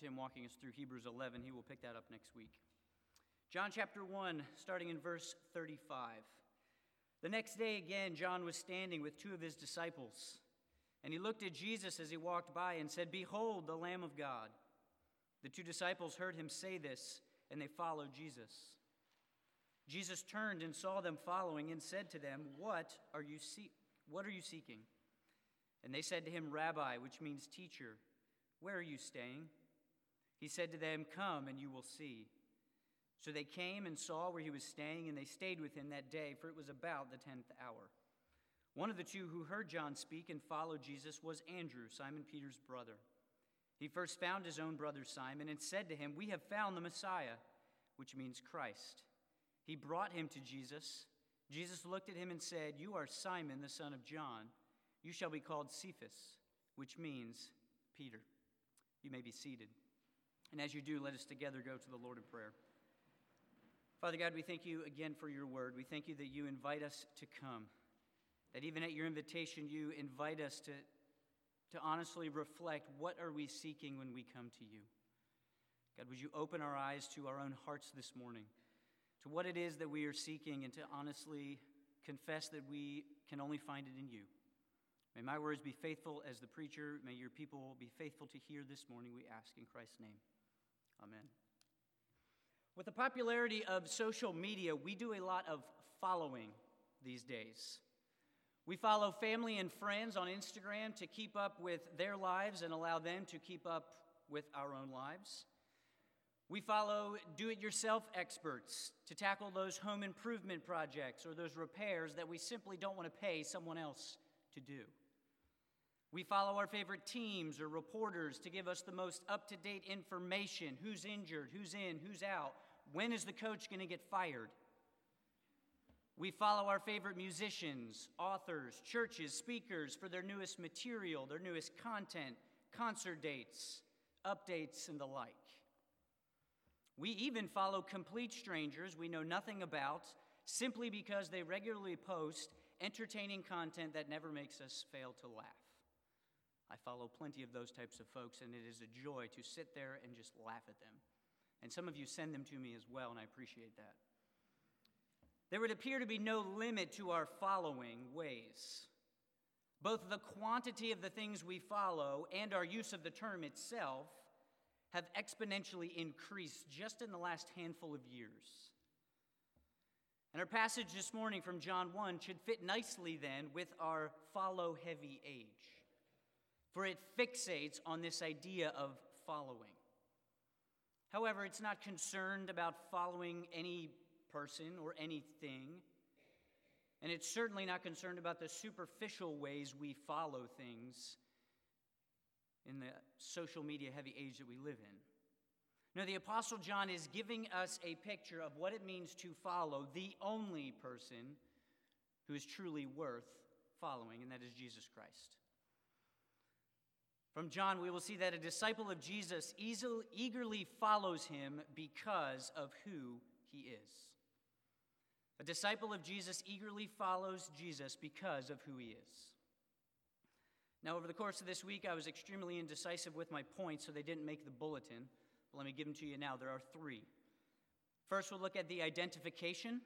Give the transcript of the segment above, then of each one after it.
Tim walking us through Hebrews 11. He will pick that up next week. John chapter 1, starting in verse 35. The next day, again, John was standing with two of his disciples, and he looked at Jesus as he walked by and said, Behold, the Lamb of God. The two disciples heard him say this, and they followed Jesus. Jesus turned and saw them following and said to them, What are you, see- what are you seeking? And they said to him, Rabbi, which means teacher, where are you staying? He said to them, Come and you will see. So they came and saw where he was staying, and they stayed with him that day, for it was about the tenth hour. One of the two who heard John speak and followed Jesus was Andrew, Simon Peter's brother. He first found his own brother Simon and said to him, We have found the Messiah, which means Christ. He brought him to Jesus. Jesus looked at him and said, You are Simon, the son of John. You shall be called Cephas, which means Peter. You may be seated. And as you do, let us together go to the Lord in prayer. Father God, we thank you again for your word. We thank you that you invite us to come, that even at your invitation, you invite us to, to honestly reflect what are we seeking when we come to you. God, would you open our eyes to our own hearts this morning, to what it is that we are seeking, and to honestly confess that we can only find it in you. May my words be faithful as the preacher. May your people be faithful to hear this morning, we ask in Christ's name. Amen. With the popularity of social media, we do a lot of following these days. We follow family and friends on Instagram to keep up with their lives and allow them to keep up with our own lives. We follow do it yourself experts to tackle those home improvement projects or those repairs that we simply don't want to pay someone else to do. We follow our favorite teams or reporters to give us the most up to date information who's injured, who's in, who's out, when is the coach going to get fired. We follow our favorite musicians, authors, churches, speakers for their newest material, their newest content, concert dates, updates, and the like. We even follow complete strangers we know nothing about simply because they regularly post entertaining content that never makes us fail to laugh. I follow plenty of those types of folks, and it is a joy to sit there and just laugh at them. And some of you send them to me as well, and I appreciate that. There would appear to be no limit to our following ways. Both the quantity of the things we follow and our use of the term itself have exponentially increased just in the last handful of years. And our passage this morning from John 1 should fit nicely then with our follow heavy age for it fixates on this idea of following. However, it's not concerned about following any person or anything, and it's certainly not concerned about the superficial ways we follow things in the social media heavy age that we live in. No, the Apostle John is giving us a picture of what it means to follow the only person who is truly worth following, and that is Jesus Christ. From John, we will see that a disciple of Jesus easily, eagerly follows him because of who he is. A disciple of Jesus eagerly follows Jesus because of who he is. Now, over the course of this week, I was extremely indecisive with my points, so they didn't make the bulletin. But let me give them to you now. There are three. First, we'll look at the identification,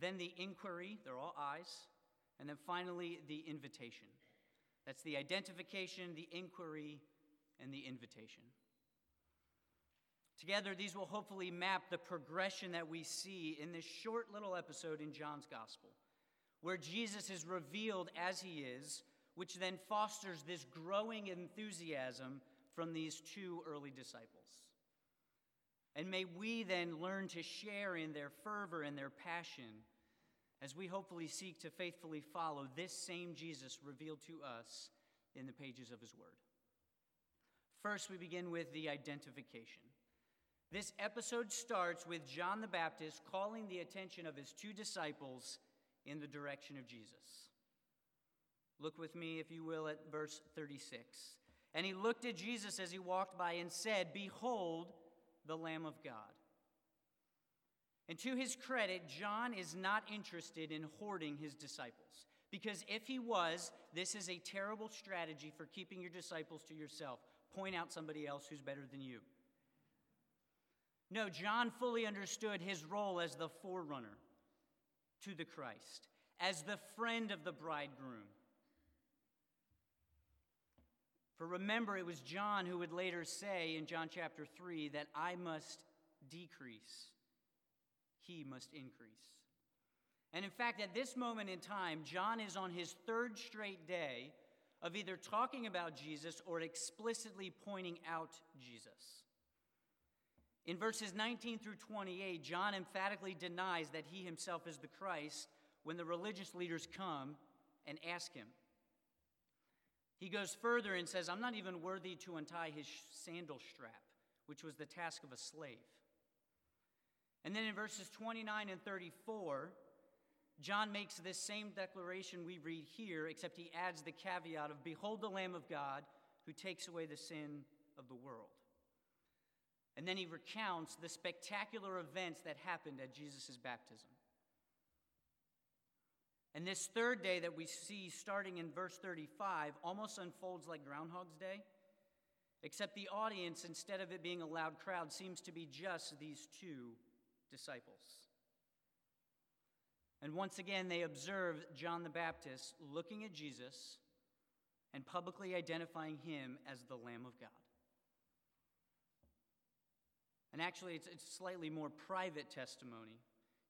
then the inquiry, they're all eyes, and then finally the invitation. That's the identification, the inquiry, and the invitation. Together, these will hopefully map the progression that we see in this short little episode in John's Gospel, where Jesus is revealed as he is, which then fosters this growing enthusiasm from these two early disciples. And may we then learn to share in their fervor and their passion as we hopefully seek to faithfully follow this same Jesus revealed to us in the pages of his word. First, we begin with the identification. This episode starts with John the Baptist calling the attention of his two disciples in the direction of Jesus. Look with me, if you will, at verse 36. And he looked at Jesus as he walked by and said, Behold, the Lamb of God. And to his credit, John is not interested in hoarding his disciples. Because if he was, this is a terrible strategy for keeping your disciples to yourself. point out somebody else who's better than you. No, John fully understood his role as the forerunner to the Christ, as the friend of the bridegroom. For remember, it was John who would later say in John chapter 3 that I must decrease, he must increase. And in fact, at this moment in time, John is on his third straight day of either talking about Jesus or explicitly pointing out Jesus. In verses 19 through 28, John emphatically denies that he himself is the Christ when the religious leaders come and ask him. He goes further and says, I'm not even worthy to untie his sandal strap, which was the task of a slave. And then in verses 29 and 34, John makes this same declaration we read here, except he adds the caveat of, Behold the Lamb of God who takes away the sin of the world. And then he recounts the spectacular events that happened at Jesus' baptism. And this third day that we see starting in verse 35 almost unfolds like Groundhog's Day, except the audience, instead of it being a loud crowd, seems to be just these two disciples. And once again, they observe John the Baptist looking at Jesus and publicly identifying him as the Lamb of God. And actually, it's, it's slightly more private testimony.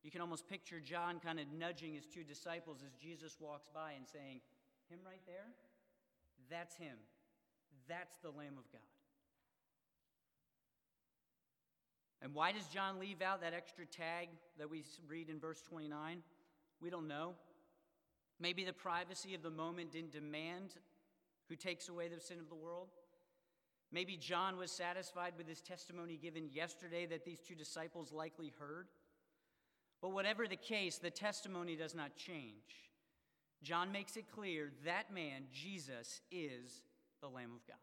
You can almost picture John kind of nudging his two disciples as Jesus walks by and saying, Him right there? That's him. That's the Lamb of God. And why does John leave out that extra tag that we read in verse 29? We don't know. Maybe the privacy of the moment didn't demand who takes away the sin of the world. Maybe John was satisfied with his testimony given yesterday that these two disciples likely heard. But whatever the case, the testimony does not change. John makes it clear that man, Jesus, is the Lamb of God.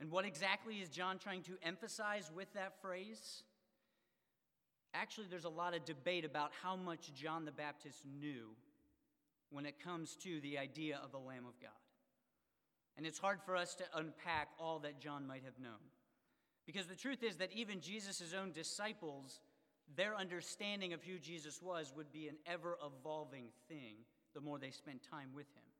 And what exactly is John trying to emphasize with that phrase? Actually, there's a lot of debate about how much John the Baptist knew when it comes to the idea of the Lamb of God. And it's hard for us to unpack all that John might have known. Because the truth is that even Jesus' own disciples, their understanding of who Jesus was would be an ever evolving thing the more they spent time with him.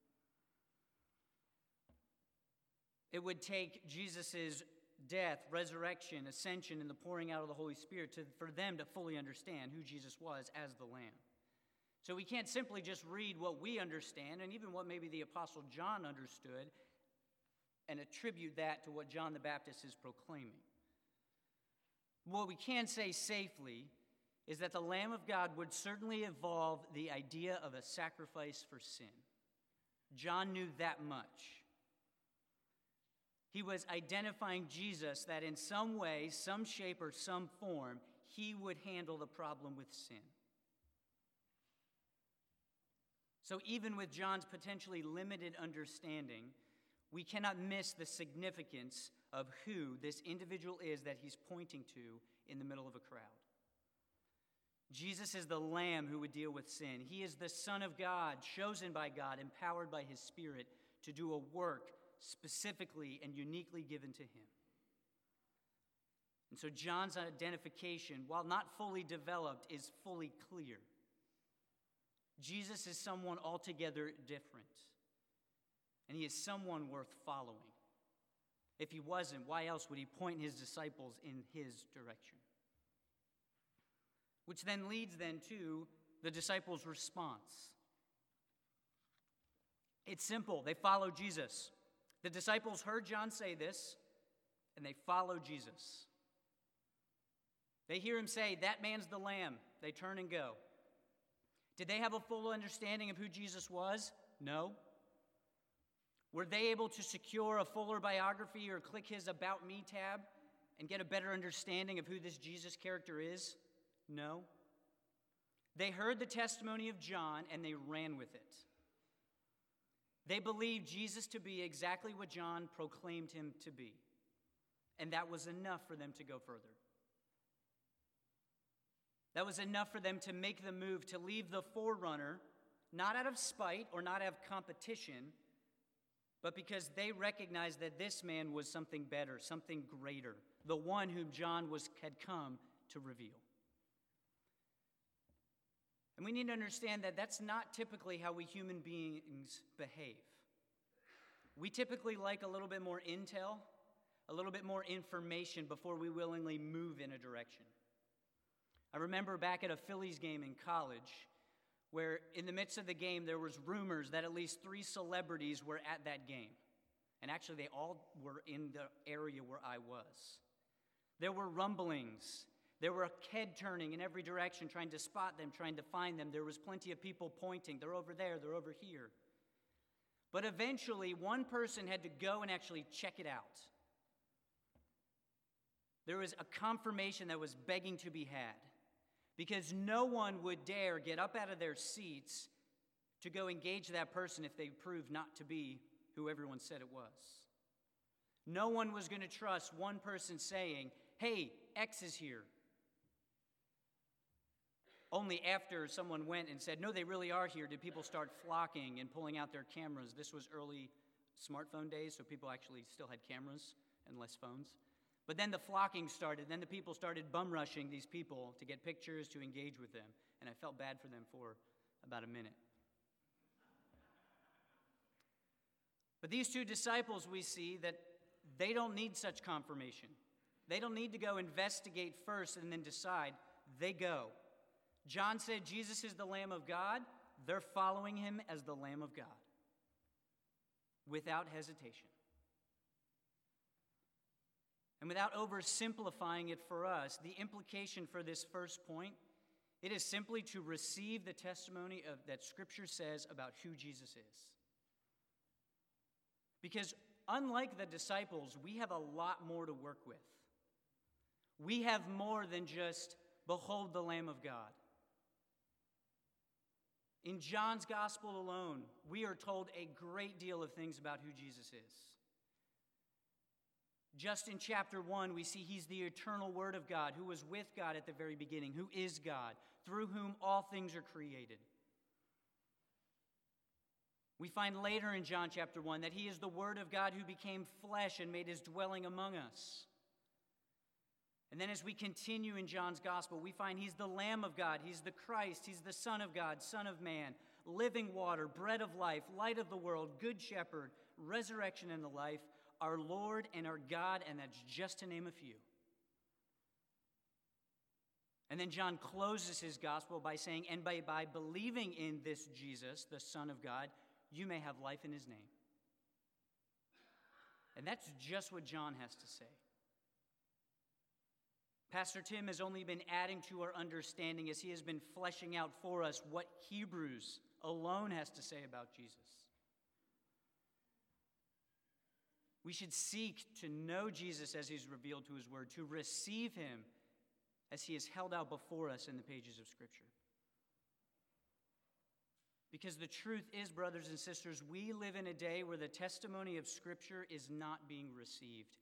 It would take Jesus' death, resurrection, ascension, and the pouring out of the Holy Spirit to, for them to fully understand who Jesus was as the Lamb. So we can't simply just read what we understand and even what maybe the Apostle John understood and attribute that to what John the Baptist is proclaiming. What we can say safely is that the Lamb of God would certainly evolve the idea of a sacrifice for sin. John knew that much. He was identifying Jesus that in some way, some shape, or some form, he would handle the problem with sin. So, even with John's potentially limited understanding, we cannot miss the significance of who this individual is that he's pointing to in the middle of a crowd. Jesus is the Lamb who would deal with sin. He is the Son of God, chosen by God, empowered by His Spirit to do a work specifically and uniquely given to Him. And so John's identification, while not fully developed, is fully clear. Jesus is someone altogether different and he is someone worth following. If he wasn't, why else would he point his disciples in his direction? Which then leads then to the disciples' response. It's simple. They follow Jesus. The disciples heard John say this, and they follow Jesus. They hear him say, That man's the Lamb. They turn and go. Did they have a full understanding of who Jesus was? No. Were they able to secure a fuller biography or click his About Me tab and get a better understanding of who this Jesus character is? No. They heard the testimony of John and they ran with it. They believed Jesus to be exactly what John proclaimed him to be, and that was enough for them to go further. That was enough for them to make the move to leave the forerunner, not out of spite or not out of competition but because they recognized that this man was something better, something greater, the one whom John was, had come to reveal. And we need to understand that that's not typically how we human beings behave. We typically like a little bit more intel, a little bit more information before we willingly move in a direction. I remember back at a Phillies game in college where in the midst of the game there was rumors that at least 3 celebrities were at that game. And actually they all were in the area where I was. There were rumblings there were a head turning in every direction, trying to spot them, trying to find them. There was plenty of people pointing. They're over there, they're over here. But eventually, one person had to go and actually check it out. There was a confirmation that was begging to be had because no one would dare get up out of their seats to go engage that person if they proved not to be who everyone said it was. No one was going to trust one person saying, Hey, X is here. Only after someone went and said, No, they really are here, did people start flocking and pulling out their cameras. This was early smartphone days, so people actually still had cameras and less phones. But then the flocking started. Then the people started bum rushing these people to get pictures, to engage with them. And I felt bad for them for about a minute. But these two disciples, we see that they don't need such confirmation. They don't need to go investigate first and then decide. They go. John said Jesus is the Lamb of God. They're following him as the Lamb of God without hesitation. And without oversimplifying it for us, the implication for this first point, it is simply to receive the testimony of, that Scripture says about who Jesus is. Because unlike the disciples, we have a lot more to work with. We have more than just, behold the Lamb of God. In John's gospel alone, we are told a great deal of things about who Jesus is. Just in chapter 1, we see he's the eternal Word of God, who was with God at the very beginning, who is God, through whom all things are created. We find later in John chapter 1 that he is the Word of God who became flesh and made his dwelling among us. And then as we continue in John's gospel, we find he's the Lamb of God, he's the Christ, he's the Son of God, Son of Man, living water, bread of life, light of the world, good shepherd, resurrection and the life, our Lord and our God, and that's just to name a few. And then John closes his gospel by saying, And by, by believing in this Jesus, the Son of God, you may have life in his name. And that's just what John has to say. Pastor Tim has only been adding to our understanding as he has been fleshing out for us what Hebrews alone has to say about Jesus. We should seek to know Jesus as he's revealed to his word, to receive him as he is held out before us in the pages of Scripture. Because the truth is, brothers and sisters, we live in a day where the testimony of Scripture is not being received,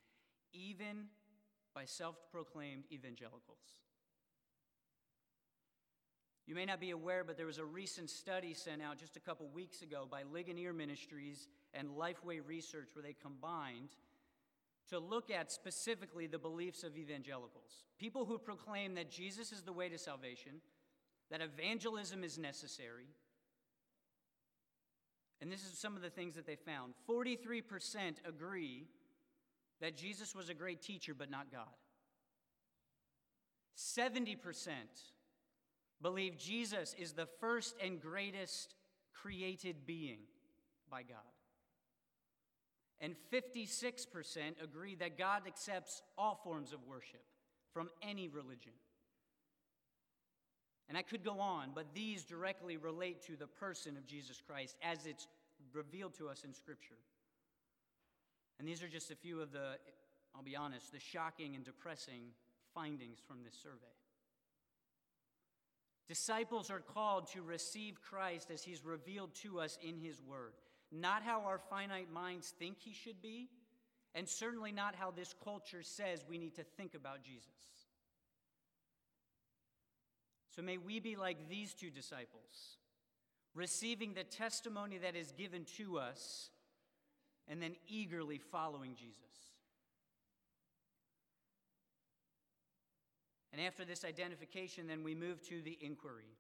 even by self proclaimed evangelicals. You may not be aware, but there was a recent study sent out just a couple weeks ago by Ligonier Ministries and Lifeway Research where they combined to look at specifically the beliefs of evangelicals. People who proclaim that Jesus is the way to salvation, that evangelism is necessary. And this is some of the things that they found 43% agree that Jesus was a great teacher, but not God. 70% believe Jesus is the first and greatest created being by God. And 56% agree that God accepts all forms of worship from any religion. And I could go on, but these directly relate to the person of Jesus Christ as it's revealed to us in Scripture. And these are just a few of the, I'll be honest, the shocking and depressing findings from this survey. Disciples are called to receive Christ as he's revealed to us in his word, not how our finite minds think he should be, and certainly not how this culture says we need to think about Jesus. So may we be like these two disciples, receiving the testimony that is given to us and then eagerly following Jesus. And after this identification, then we move to the inquiry.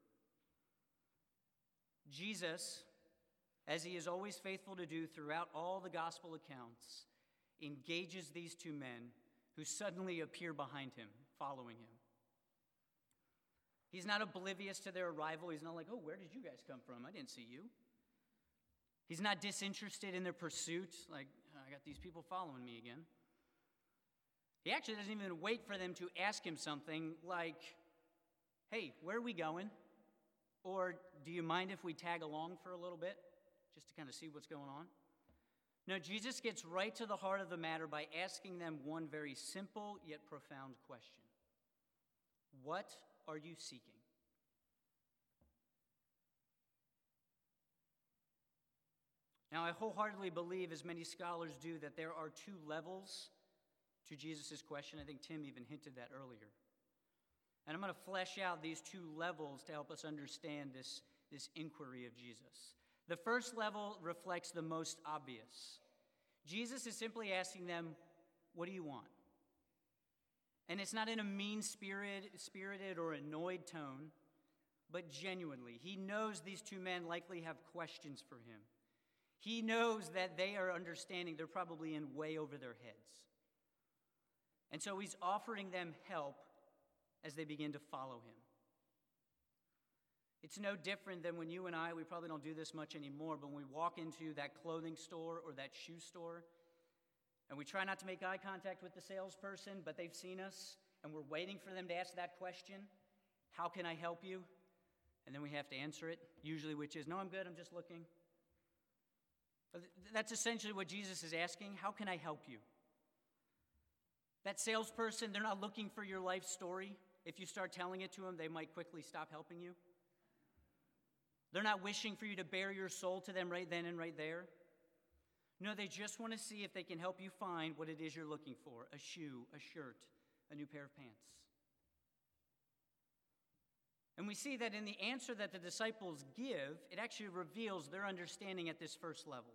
Jesus, as he is always faithful to do throughout all the gospel accounts, engages these two men who suddenly appear behind him, following him. He's not oblivious to their arrival. He's not like, oh, where did you guys come from? I didn't see you. He's not disinterested in their pursuit, like, I got these people following me again. He actually doesn't even wait for them to ask him something like, hey, where are we going? Or do you mind if we tag along for a little bit just to kind of see what's going on? No, Jesus gets right to the heart of the matter by asking them one very simple yet profound question What are you seeking? Now, I wholeheartedly believe, as many scholars do, that there are two levels to Jesus' question. I think Tim even hinted that earlier. And I'm going to flesh out these two levels to help us understand this, this inquiry of Jesus. The first level reflects the most obvious. Jesus is simply asking them, What do you want? And it's not in a mean spirit, spirited or annoyed tone, but genuinely. He knows these two men likely have questions for him. He knows that they are understanding, they're probably in way over their heads. And so he's offering them help as they begin to follow him. It's no different than when you and I, we probably don't do this much anymore, but when we walk into that clothing store or that shoe store, and we try not to make eye contact with the salesperson, but they've seen us, and we're waiting for them to ask that question How can I help you? And then we have to answer it, usually, which is, No, I'm good, I'm just looking. That's essentially what Jesus is asking How can I help you? That salesperson, they're not looking for your life story. If you start telling it to them, they might quickly stop helping you. They're not wishing for you to bare your soul to them right then and right there. No, they just want to see if they can help you find what it is you're looking for a shoe, a shirt, a new pair of pants. And we see that in the answer that the disciples give, it actually reveals their understanding at this first level.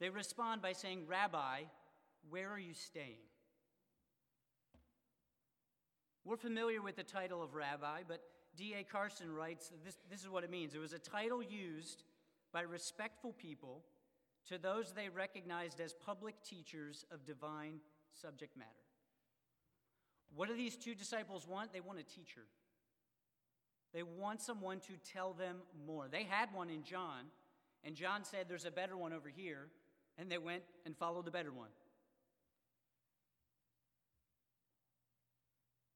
They respond by saying, Rabbi, where are you staying? We're familiar with the title of rabbi, but D.A. Carson writes this, this is what it means. It was a title used by respectful people to those they recognized as public teachers of divine subject matter. What do these two disciples want? They want a teacher. They want someone to tell them more. They had one in John, and John said, There's a better one over here, and they went and followed the better one.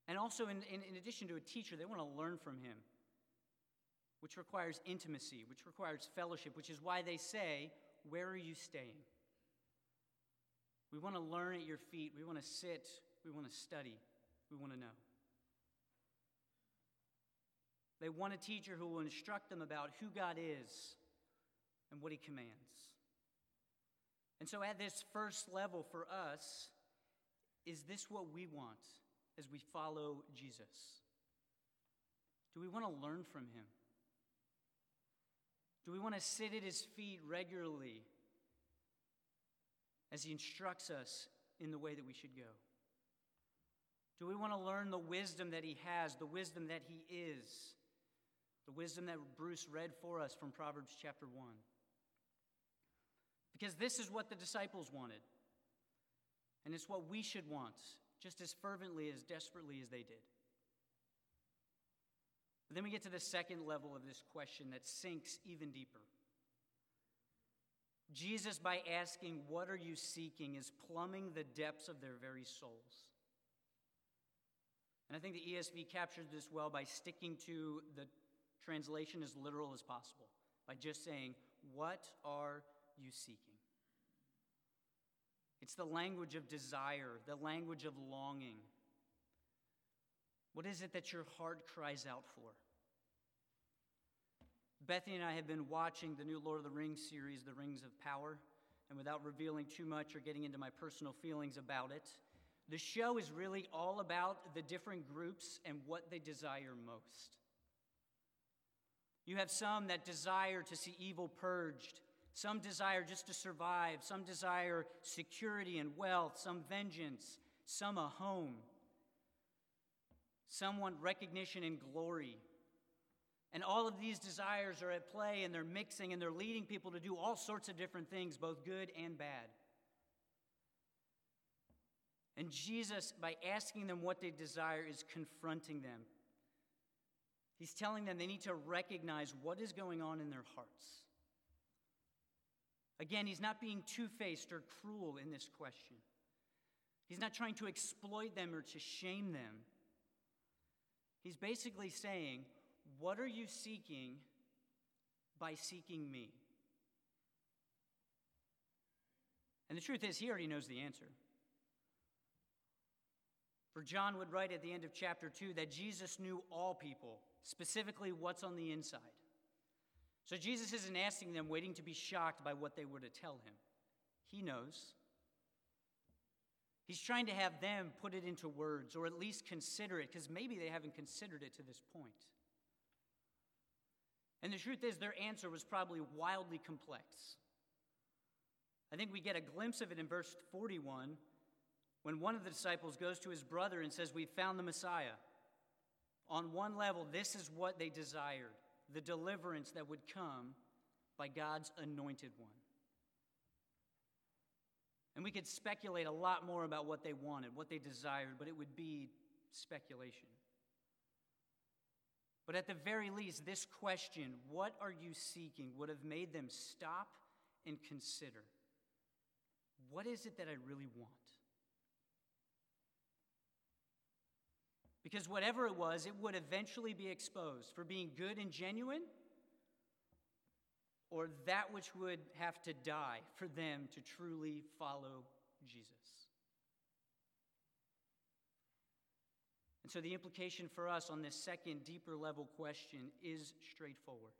And also, in, in, in addition to a teacher, they want to learn from him, which requires intimacy, which requires fellowship, which is why they say, Where are you staying? We want to learn at your feet. We want to sit. We want to study. We want to know. They want a teacher who will instruct them about who God is and what he commands. And so, at this first level for us, is this what we want? as we follow Jesus? Do we want to learn from him? Do we want to sit at his feet regularly as he instructs us in the way that we should go? Do we want to learn the wisdom that he has, the wisdom that he is, the wisdom that Bruce read for us from Proverbs chapter 1? Because this is what the disciples wanted, and it's what we should want just as fervently, as desperately as they did. But then we get to the second level of this question that sinks even deeper. Jesus, by asking, What are you seeking, is plumbing the depths of their very souls. And I think the ESV captures this well by sticking to the translation as literal as possible, by just saying, What are you seeking? It's the language of desire, the language of longing. What is it that your heart cries out for? Bethany and I have been watching the new Lord of the Rings series, The Rings of Power, and without revealing too much or getting into my personal feelings about it, the show is really all about the different groups and what they desire most. You have some that desire to see evil purged, Some desire just to survive, some desire security and wealth, some vengeance, some a home. Some want recognition and glory. And all of these desires are at play and they're mixing and they're leading people to do all sorts of different things, both good and bad. And Jesus, by asking them what they desire, is confronting them. He's telling them they need to recognize what is going on in their hearts. Again, he's not being two faced or cruel in this question. He's not trying to exploit them or to shame them. He's basically saying, What are you seeking by seeking me? And the truth is, he already knows the answer. For John would write at the end of chapter 2 that Jesus knew all people, specifically what's on the inside. So Jesus isn't asking them, waiting to be shocked by what they were to tell him. He knows. He's trying to have them put it into words, or at least consider it, because maybe they haven't considered it to this point. And the truth is, their answer was probably wildly complex. I think we get a glimpse of it in verse 41 when one of the disciples goes to his brother and says, We've found the Messiah. On one level, this is what they desired the deliverance that would come by God's anointed one. And we could speculate a lot more about what they wanted, what they desired, but it would be speculation. But at the very least, this question, what are you seeking, would have made them stop and consider what is it that I really want? Because whatever it was, it would eventually be exposed for being good and genuine, or that which would have to die for them to truly follow Jesus. And so the implication for us on this second, deeper level question is straightforward.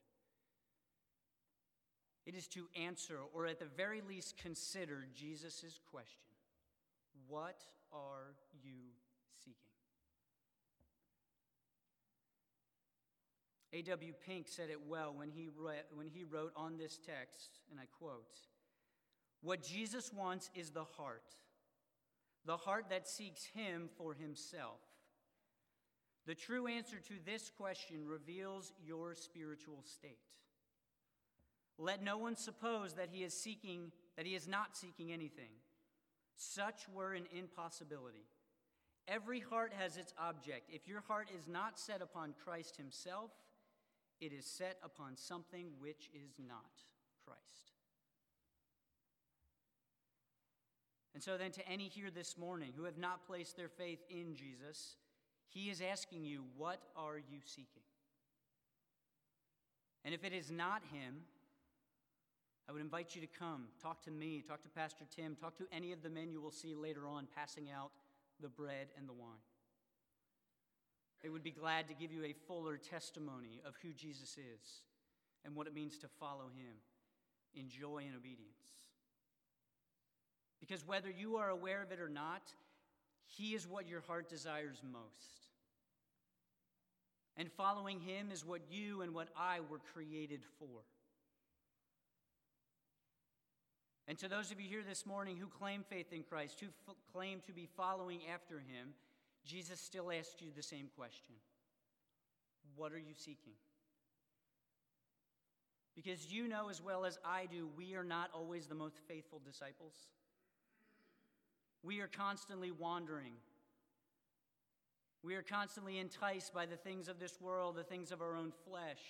It is to answer, or at the very least consider, Jesus' question What are you A.W. Pink said it well when he, wrote, when he wrote on this text, and I quote What Jesus wants is the heart, the heart that seeks him for himself. The true answer to this question reveals your spiritual state. Let no one suppose that he is seeking that he is not seeking anything. Such were an impossibility. Every heart has its object. If your heart is not set upon Christ himself, it is set upon something which is not Christ. And so, then, to any here this morning who have not placed their faith in Jesus, he is asking you, What are you seeking? And if it is not him, I would invite you to come, talk to me, talk to Pastor Tim, talk to any of the men you will see later on passing out the bread and the wine. They would be glad to give you a fuller testimony of who Jesus is and what it means to follow him in joy and obedience. Because whether you are aware of it or not, he is what your heart desires most. And following him is what you and what I were created for. And to those of you here this morning who claim faith in Christ, who f- claim to be following after him, Jesus still asks you the same question What are you seeking? Because you know as well as I do, we are not always the most faithful disciples. We are constantly wandering. We are constantly enticed by the things of this world, the things of our own flesh.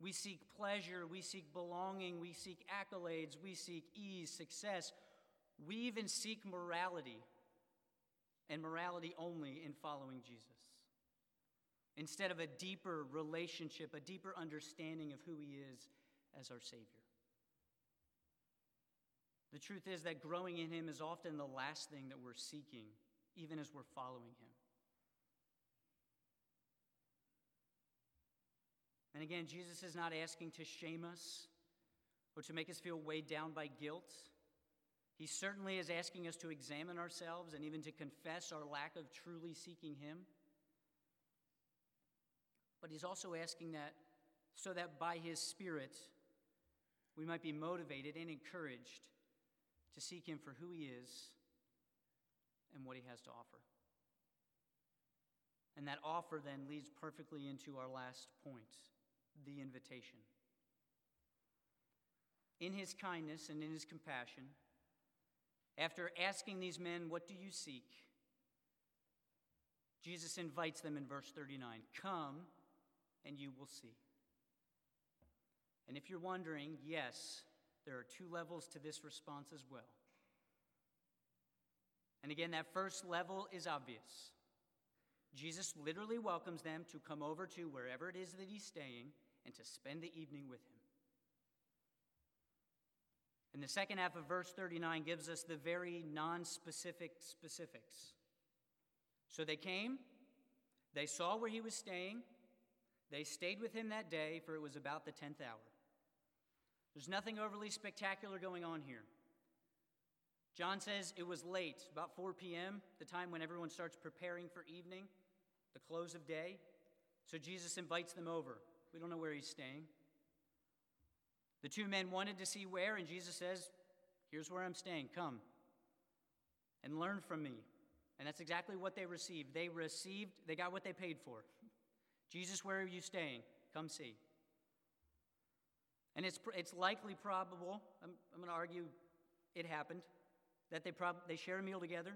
We seek pleasure, we seek belonging, we seek accolades, we seek ease, success. We even seek morality and morality only in following Jesus. Instead of a deeper relationship, a deeper understanding of who He is as our Savior. The truth is that growing in Him is often the last thing that we're seeking, even as we're following Him. And again, Jesus is not asking to shame us or to make us feel weighed down by guilt. He certainly is asking us to examine ourselves and even to confess our lack of truly seeking Him. But He's also asking that so that by His Spirit we might be motivated and encouraged to seek Him for who He is and what He has to offer. And that offer then leads perfectly into our last point the invitation. In His kindness and in His compassion, after asking these men, What do you seek? Jesus invites them in verse 39 Come and you will see. And if you're wondering, yes, there are two levels to this response as well. And again, that first level is obvious. Jesus literally welcomes them to come over to wherever it is that he's staying and to spend the evening with him. And the second half of verse 39 gives us the very non specific specifics. So they came, they saw where he was staying, they stayed with him that day, for it was about the 10th hour. There's nothing overly spectacular going on here. John says it was late, about 4 p.m., the time when everyone starts preparing for evening, the close of day. So Jesus invites them over. We don't know where he's staying. The two men wanted to see where, and Jesus says, Here's where I'm staying. Come and learn from me. And that's exactly what they received. They received, they got what they paid for. Jesus, where are you staying? Come see. And it's, it's likely probable, I'm, I'm going to argue it happened, that they, prob- they shared a meal together,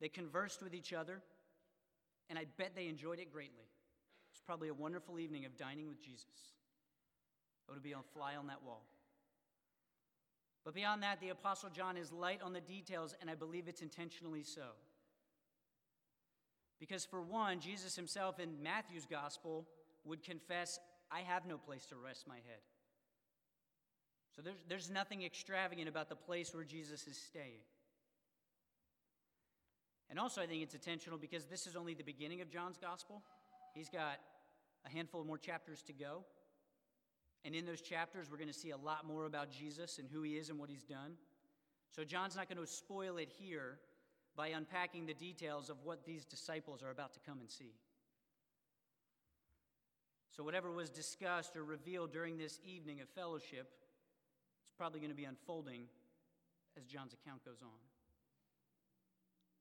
they conversed with each other, and I bet they enjoyed it greatly. It's probably a wonderful evening of dining with Jesus. It would be a fly on that wall. But beyond that, the Apostle John is light on the details, and I believe it's intentionally so. Because, for one, Jesus himself in Matthew's gospel would confess, I have no place to rest my head. So there's, there's nothing extravagant about the place where Jesus is staying. And also, I think it's intentional because this is only the beginning of John's gospel. He's got a handful of more chapters to go. And in those chapters, we're going to see a lot more about Jesus and who he is and what he's done. So, John's not going to spoil it here by unpacking the details of what these disciples are about to come and see. So, whatever was discussed or revealed during this evening of fellowship, it's probably going to be unfolding as John's account goes on.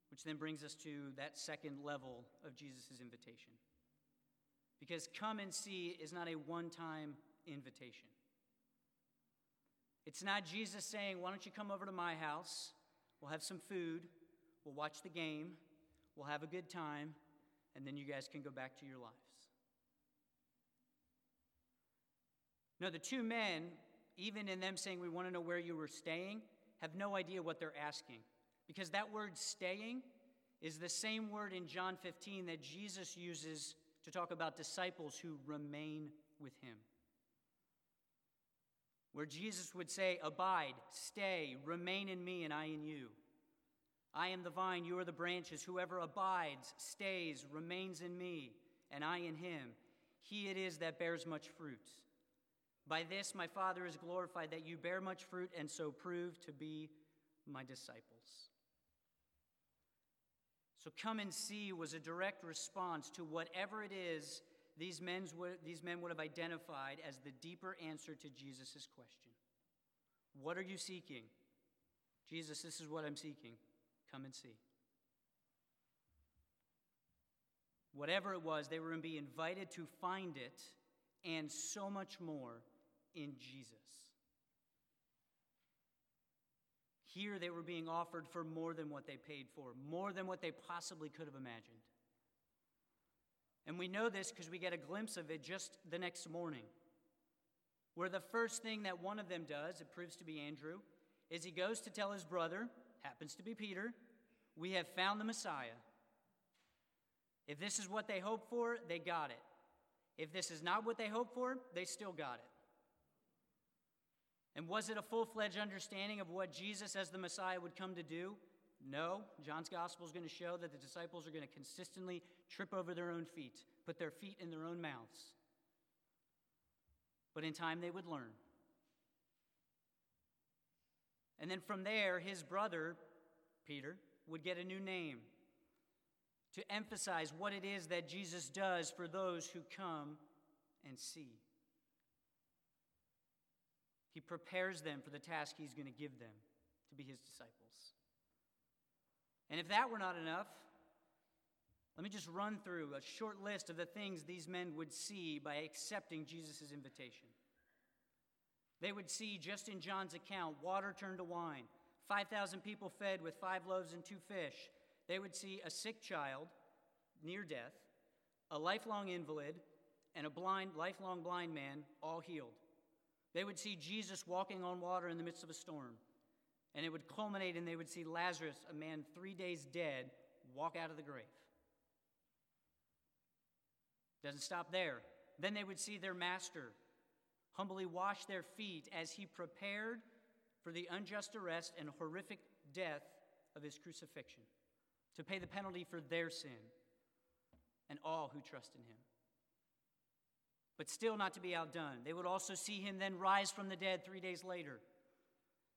Which then brings us to that second level of Jesus' invitation. Because come and see is not a one time invitation. It's not Jesus saying, Why don't you come over to my house? We'll have some food. We'll watch the game, we'll have a good time, and then you guys can go back to your lives. No, the two men, even in them saying, We want to know where you were staying, have no idea what they're asking. Because that word staying is the same word in John 15 that Jesus uses to talk about disciples who remain with him. Where Jesus would say, Abide, stay, remain in me, and I in you. I am the vine, you are the branches. Whoever abides, stays, remains in me, and I in him, he it is that bears much fruit. By this my Father is glorified, that you bear much fruit and so prove to be my disciples. So come and see was a direct response to whatever it is these, men's would, these men would have identified as the deeper answer to Jesus' question. What are you seeking? Jesus, this is what I'm seeking. Come and see. Whatever it was, they were going to be invited to find it and so much more in Jesus. Here they were being offered for more than what they paid for, more than what they possibly could have imagined. And we know this because we get a glimpse of it just the next morning, where the first thing that one of them does, it proves to be Andrew, is he goes to tell his brother, happens to be Peter, we have found the Messiah. If this is what they hoped for, they got it. If this is not what they hoped for, they still got it. And was it a full fledged understanding of what Jesus as the Messiah would come to do? No. John's gospel is going to show that the disciples are going to consistently trip over their own feet, put their feet in their own mouths. But in time, they would learn. And then from there, his brother, Peter, would get a new name to emphasize what it is that Jesus does for those who come and see. He prepares them for the task he's going to give them to be his disciples. And if that were not enough, let me just run through a short list of the things these men would see by accepting Jesus' invitation. They would see, just in John's account, water turned to wine, 5,000 people fed with five loaves and two fish. They would see a sick child near death, a lifelong invalid, and a blind, lifelong blind man all healed. They would see Jesus walking on water in the midst of a storm. And it would culminate and they would see Lazarus, a man three days dead, walk out of the grave. Doesn't stop there. Then they would see their master humbly wash their feet as he prepared for the unjust arrest and horrific death of his crucifixion to pay the penalty for their sin and all who trust in him. But still not to be outdone, they would also see him then rise from the dead three days later,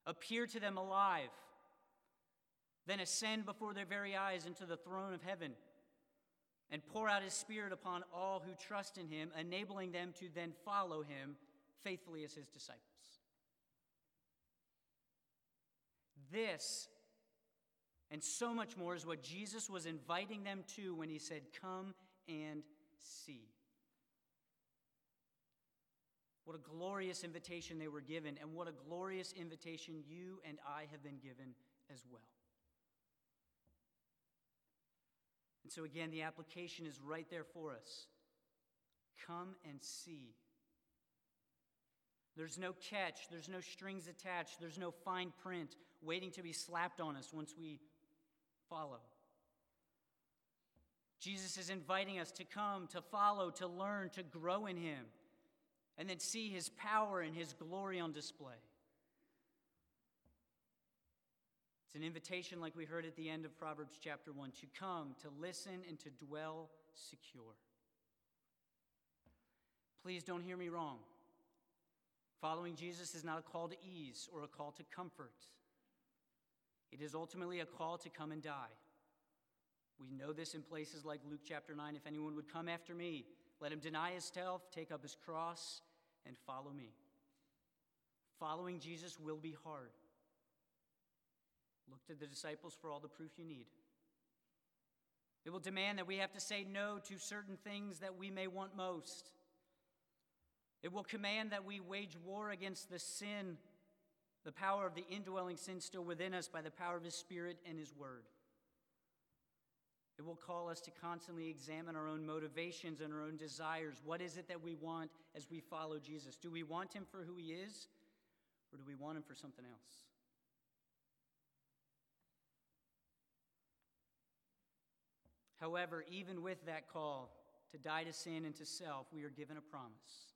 appear to them alive, then ascend before their very eyes into the throne of heaven and pour out his spirit upon all who trust in him, enabling them to then follow him faithfully as his disciples. This and so much more is what Jesus was inviting them to when he said, Come and see. What a glorious invitation they were given, and what a glorious invitation you and I have been given as well. And so, again, the application is right there for us. Come and see. There's no catch, there's no strings attached, there's no fine print waiting to be slapped on us once we follow. Jesus is inviting us to come, to follow, to learn, to grow in Him, and then see His power and His glory on display. It's an invitation, like we heard at the end of Proverbs chapter 1, to come, to listen, and to dwell secure. Please don't hear me wrong. Following Jesus is not a call to ease or a call to comfort. It is ultimately a call to come and die. We know this in places like Luke chapter 9. If anyone would come after me, let him deny himself, take up his cross, and follow me. Following Jesus will be hard. Look to the disciples for all the proof you need. It will demand that we have to say no to certain things that we may want most. It will command that we wage war against the sin, the power of the indwelling sin still within us by the power of His Spirit and His Word. It will call us to constantly examine our own motivations and our own desires. What is it that we want as we follow Jesus? Do we want Him for who He is, or do we want Him for something else? However, even with that call to die to sin and to self, we are given a promise.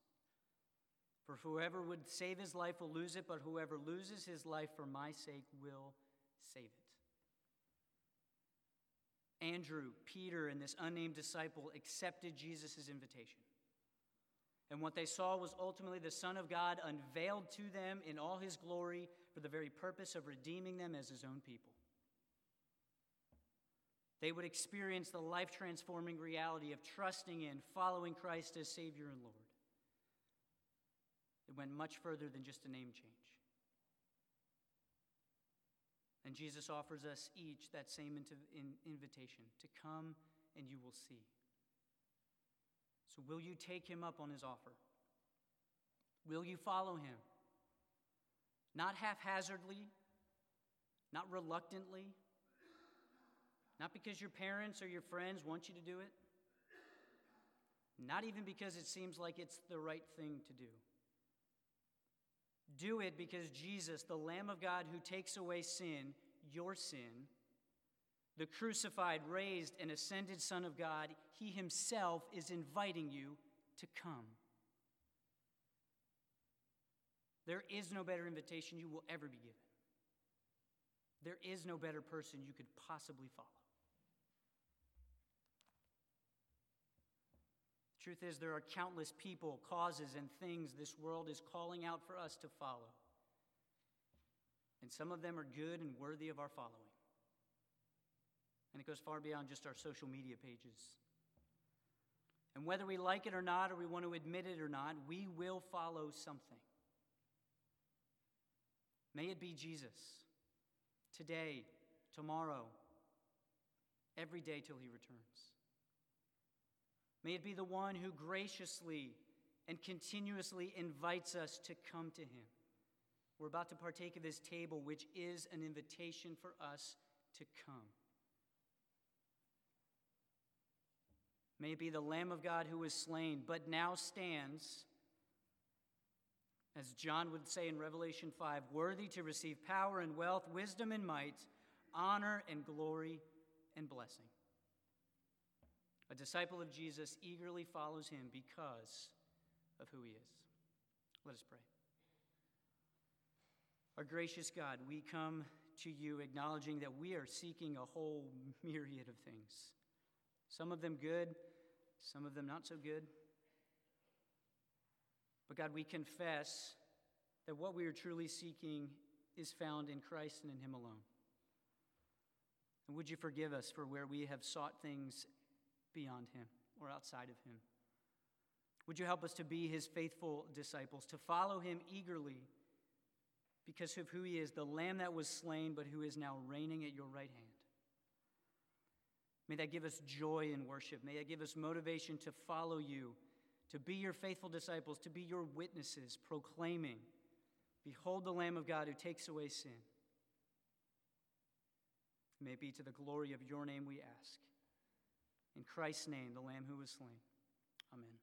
For whoever would save his life will lose it, but whoever loses his life for my sake will save it. Andrew, Peter, and this unnamed disciple accepted Jesus' invitation. And what they saw was ultimately the Son of God unveiled to them in all his glory for the very purpose of redeeming them as his own people. They would experience the life transforming reality of trusting in, following Christ as Savior and Lord. It went much further than just a name change. And Jesus offers us each that same invitation to come and you will see. So, will you take him up on his offer? Will you follow him? Not haphazardly, not reluctantly, not because your parents or your friends want you to do it, not even because it seems like it's the right thing to do. Do it because Jesus, the Lamb of God who takes away sin, your sin, the crucified, raised, and ascended Son of God, he himself is inviting you to come. There is no better invitation you will ever be given. There is no better person you could possibly follow. Truth is, there are countless people, causes, and things this world is calling out for us to follow. And some of them are good and worthy of our following. And it goes far beyond just our social media pages. And whether we like it or not, or we want to admit it or not, we will follow something. May it be Jesus today, tomorrow, every day till he returns. May it be the one who graciously and continuously invites us to come to him. We're about to partake of his table, which is an invitation for us to come. May it be the Lamb of God who was slain, but now stands, as John would say in Revelation 5, worthy to receive power and wealth, wisdom and might, honor and glory and blessing. A disciple of Jesus eagerly follows him because of who he is. Let us pray. Our gracious God, we come to you acknowledging that we are seeking a whole myriad of things. Some of them good, some of them not so good. But God, we confess that what we are truly seeking is found in Christ and in Him alone. And would you forgive us for where we have sought things beyond Him or outside of Him? Would you help us to be His faithful disciples, to follow Him eagerly because of who He is, the Lamb that was slain, but who is now reigning at your right hand? May that give us joy in worship. May that give us motivation to follow you, to be your faithful disciples, to be your witnesses, proclaiming, Behold the Lamb of God who takes away sin. May it be to the glory of your name we ask. In Christ's name, the Lamb who was slain. Amen.